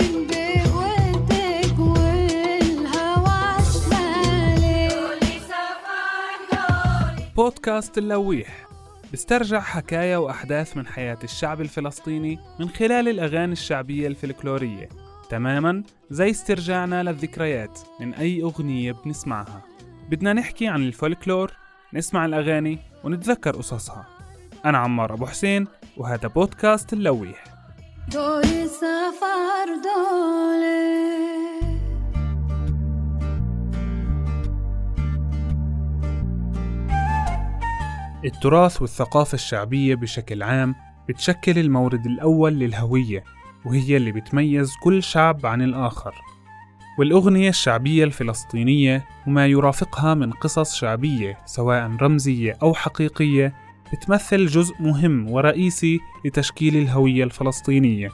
من بقوتك والهوى شمالك بودكاست اللويح. بسترجع حكايا وأحداث من حياة الشعب الفلسطيني من خلال الأغاني الشعبية الفلكلورية. تماما زي استرجاعنا للذكريات من أي أغنية بنسمعها. بدنا نحكي عن الفولكلور نسمع الأغاني ونتذكر قصصها. أنا عمار أبو حسين وهذا بودكاست اللويح. دول سفر دولي التراث والثقافة الشعبية بشكل عام بتشكل المورد الأول للهوية. وهي اللي بتميز كل شعب عن الآخر. والأغنية الشعبية الفلسطينية وما يرافقها من قصص شعبية سواء رمزية أو حقيقية بتمثل جزء مهم ورئيسي لتشكيل الهوية الفلسطينية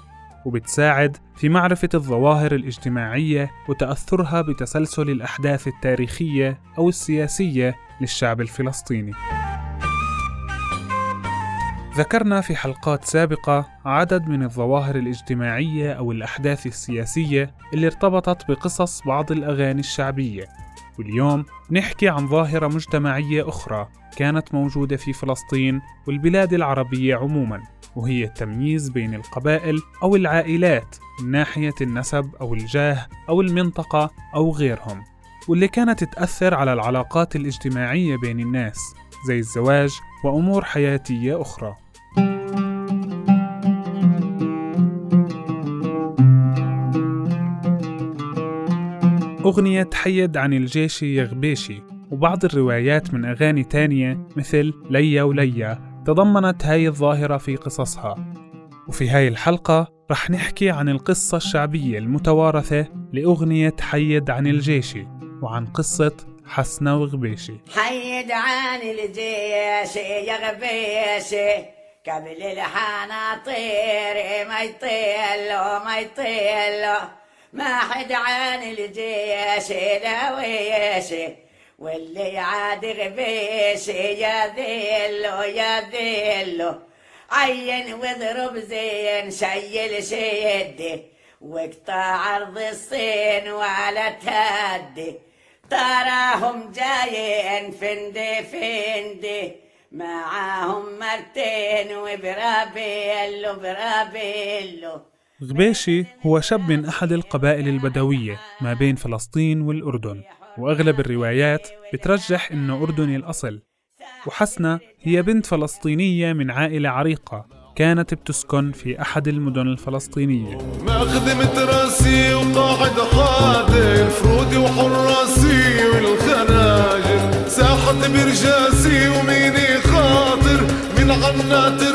وبتساعد في معرفة الظواهر الاجتماعية وتأثرها بتسلسل الأحداث التاريخية أو السياسية للشعب الفلسطيني. ذكرنا في حلقات سابقة عدد من الظواهر الاجتماعية أو الأحداث السياسية اللي ارتبطت بقصص بعض الأغاني الشعبية. واليوم نحكي عن ظاهرة مجتمعية أخرى كانت موجودة في فلسطين والبلاد العربية عموما وهي التمييز بين القبائل أو العائلات من ناحية النسب أو الجاه أو المنطقة أو غيرهم. واللي كانت تأثر على العلاقات الاجتماعية بين الناس زي الزواج وأمور حياتية أخرى. أغنية حيد عن الجيش يا غبيشي وبعض الروايات من أغاني تانية مثل ليا وليا تضمنت هاي الظاهرة في قصصها. وفي هاي الحلقة رح نحكي عن القصة الشعبية المتوارثة لأغنية حيد عن الجيشي وعن قصة حسنة وغبيشي. حيد عن الجيش يا غبيشي قبل الحناطير ما يطيلو ما يطيلو. ما حد عن الجيش لويشي واللي عاد ذلو يا ذلو عين واضرب زين شيل شيدي واقطع عرض الصين ولا تهدي تراهم جايين فندي فندي معاهم مرتين وبرابيلو برابيلو غبيشي هو شاب من أحد القبائل البدوية ما بين فلسطين والأردن وأغلب الروايات بترجح إنه أردني الأصل. وحسنة هي بنت فلسطينية من عائلة عريقة كانت بتسكن في أحد المدن الفلسطينية. مخدمة راسي وقاعد حاضر فرودي وحراسي والخناجر. ساحة برجاسي وميني خاطر من عنات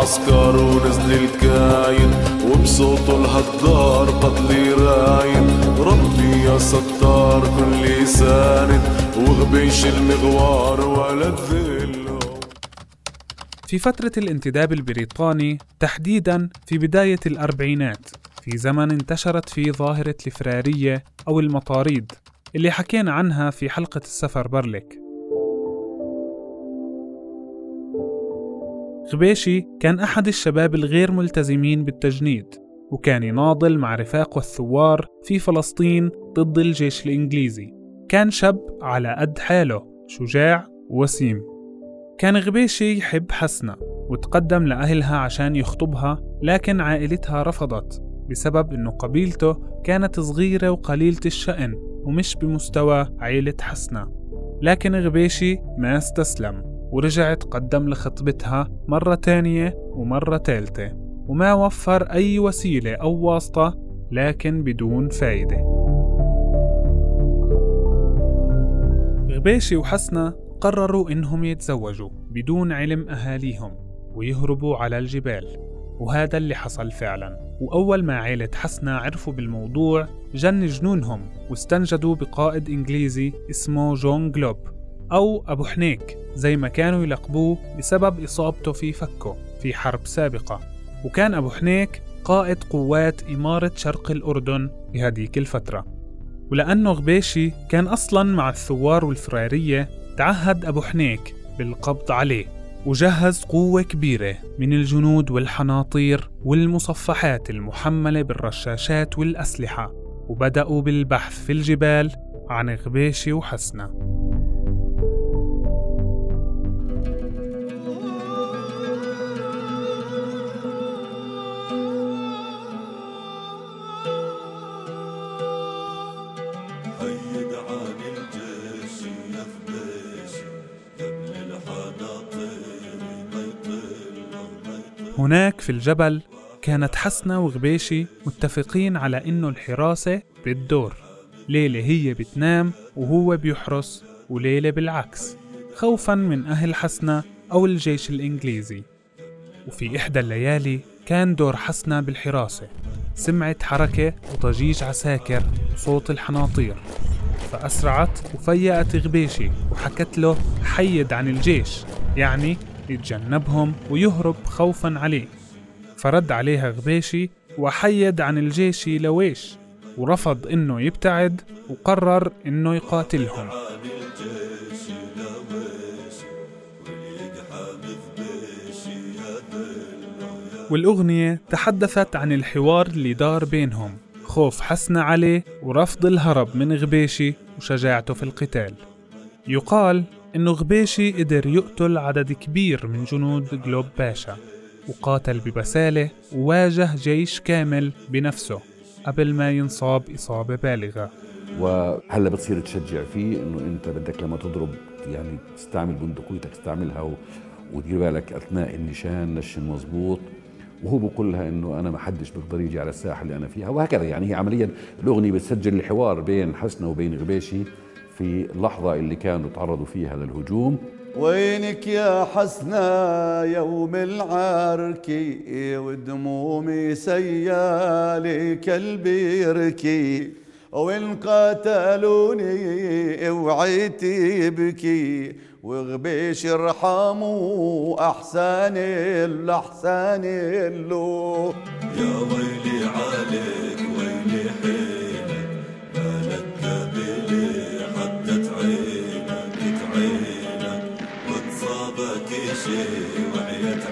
العسكر ونزل الكاين وبصوته الهدار قتلي راين. ربي يا ستار كل ساند وغبيش المغوار ولا الذل في فترة الانتداب البريطاني تحديدا في بداية الأربعينات في زمن انتشرت فيه ظاهرة الفرارية أو المطاريد اللي حكينا عنها في حلقة السفر برلك غبيشي كان أحد الشباب الغير ملتزمين بالتجنيد وكان يناضل مع رفاقه الثوار في فلسطين ضد الجيش الإنجليزي. كان شاب على قد حاله شجاع ووسيم. كان غبيشي يحب حسنة وتقدم لأهلها عشان يخطبها لكن عائلتها رفضت بسبب إنه قبيلته كانت صغيرة وقليلة الشأن ومش بمستوى عيلة حسنة. لكن غبيشي ما استسلم. ورجع تقدم لخطبتها مرة تانية ومرة تالتة. وما وفر أي وسيلة أو واسطة لكن بدون فايدة. غبيشي وحسنة قرروا إنهم يتزوجوا بدون علم أهاليهم ويهربوا على الجبال. وهذا اللي حصل فعلا. وأول ما عيلة حسنة عرفوا بالموضوع جن جنونهم واستنجدوا بقائد إنجليزي اسمه جون جلوب. أو أبو حنيك زي ما كانوا يلقبوه بسبب إصابته في فكه في حرب سابقة. وكان أبو حنيك قائد قوات إمارة شرق الأردن بهديك الفترة. ولأنه غبيشي كان أصلا مع الثوار والفرارية تعهد أبو حنيك بالقبض عليه وجهز قوة كبيرة من الجنود والحناطير والمصفحات المحملة بالرشاشات والأسلحة وبدأوا بالبحث في الجبال عن غبيشي وحسنة. هناك في الجبل كانت حسنة وغبيشي متفقين على إنه الحراسة بالدور ليلة هي بتنام وهو بيحرس وليلة بالعكس خوفا من أهل حسنة أو الجيش الإنجليزي. وفي إحدى الليالي كان دور حسنة بالحراسة. سمعت حركة وضجيج عساكر وصوت الحناطير. فأسرعت وفيأت غبيشي وحكت له حيد عن الجيش يعني يتجنبهم ويهرب خوفا عليه. فرد عليها غبيشي وحيد عن الجيش لويش ورفض إنه يبتعد وقرر إنه يقاتلهم. والأغنية تحدثت عن الحوار اللي دار بينهم خوف حسنة عليه ورفض الهرب من غبيشي وشجاعته في القتال. يقال إنه غبيشي قدر يقتل عدد كبير من جنود جلوب باشا وقاتل ببسالة وواجه جيش كامل بنفسه قبل ما ينصاب إصابة بالغة. وهلا بتصير تشجع فيه إنه أنت بدك لما تضرب يعني تستعمل بندقيتك تستعملها و... ودير بالك أثناء النشان نشن مزبوط وهو بقول لها إنه أنا ما حدش بيقدر يجي على الساحة اللي أنا فيها وهكذا يعني هي عمليا الأغنية بتسجل الحوار بين حسنة وبين غبيشي في اللحظه اللي كانوا تعرضوا فيها للهجوم وينك يا حسنة يوم العركي ودمومي سيالي كلبي يركي وإن قتلوني وعيتي بكي وغبيش ارحموا أحسن الأحسن له يا ويلي عليك ويلي حيلك وعيت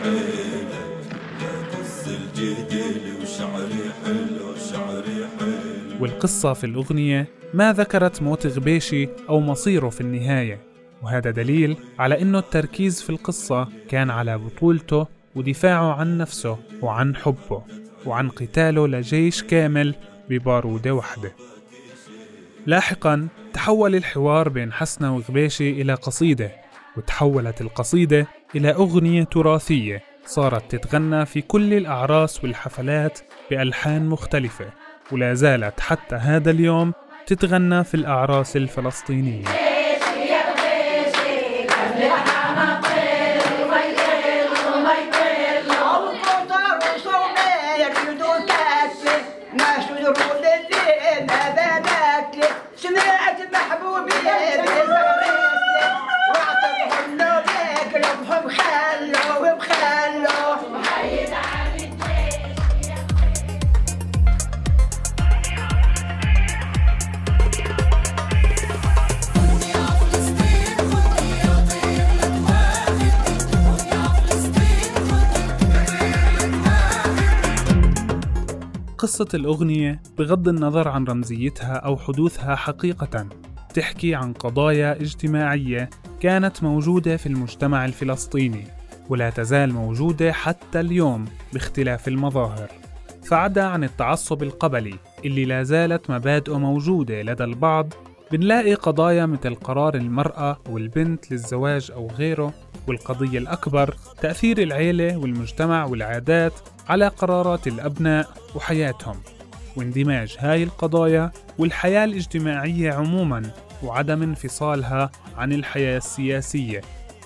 الجديل وشعري حلو شعري حلو والقصة في الأغنية ما ذكرت موت غبيشي أو مصيره في النهاية وهذا دليل على أنه التركيز في القصة كان على بطولته ودفاعه عن نفسه وعن حبه وعن قتاله لجيش كامل ببارودة واحدة. لاحقا تحول الحوار بين حسنة وغبيشي إلى قصيدة. وتحولت القصيدة إلى أغنية تراثية صارت تتغنى في كل الأعراس والحفلات بألحان مختلفة ولا زالت حتى هذا اليوم تتغنى في الأعراس الفلسطينية. قصة الأغنية بغض النظر عن رمزيتها أو حدوثها حقيقة تحكي عن قضايا اجتماعية كانت موجودة في المجتمع الفلسطيني ولا تزال موجودة حتى اليوم باختلاف المظاهر. فعدا عن التعصب القبلي اللي لا زالت مبادئه موجودة لدى البعض بنلاقي قضايا مثل قرار المرأة والبنت للزواج أو غيره والقضية الأكبر تأثير العيلة والمجتمع والعادات على قرارات الأبناء وحياتهم واندماج هاي القضايا والحياة الاجتماعية عموما وعدم انفصالها عن الحياة السياسية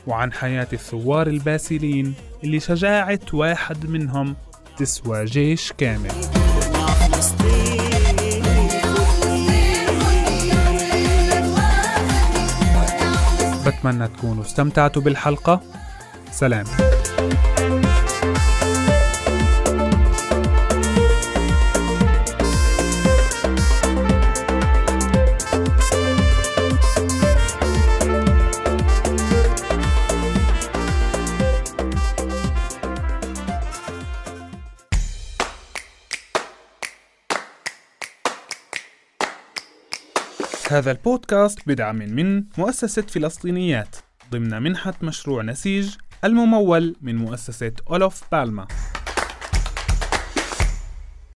وعن حياة الثوار الباسلين اللي شجاعة واحد منهم تسوى جيش كامل. بتمنى تكونوا استمتعتوا بالحلقة. سلام. هذا البودكاست بدعم من مؤسسة فلسطينيات ضمن منحة مشروع نسيج الممول من مؤسسة أولوف بالما